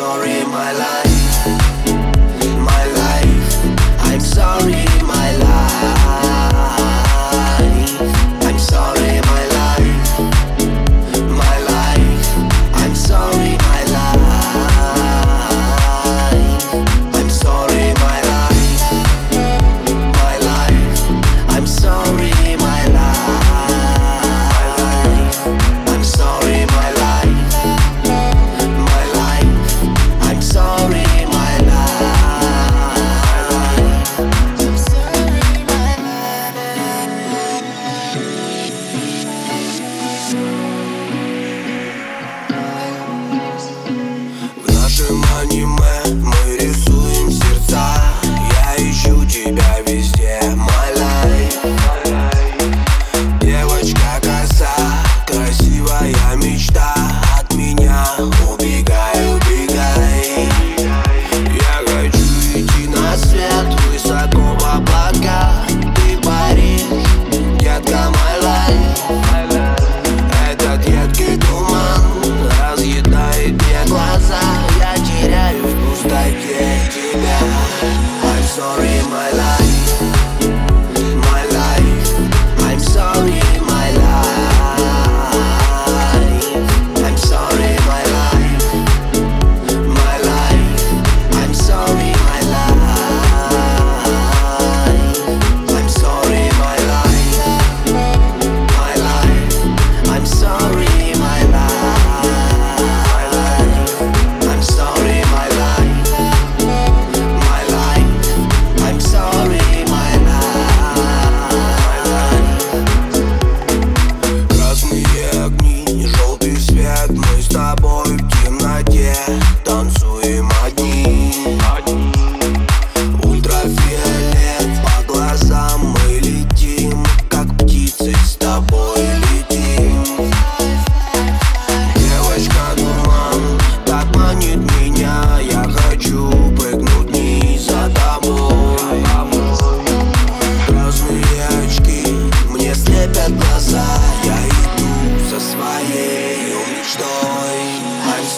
I'm sorry my life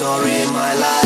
story in my life.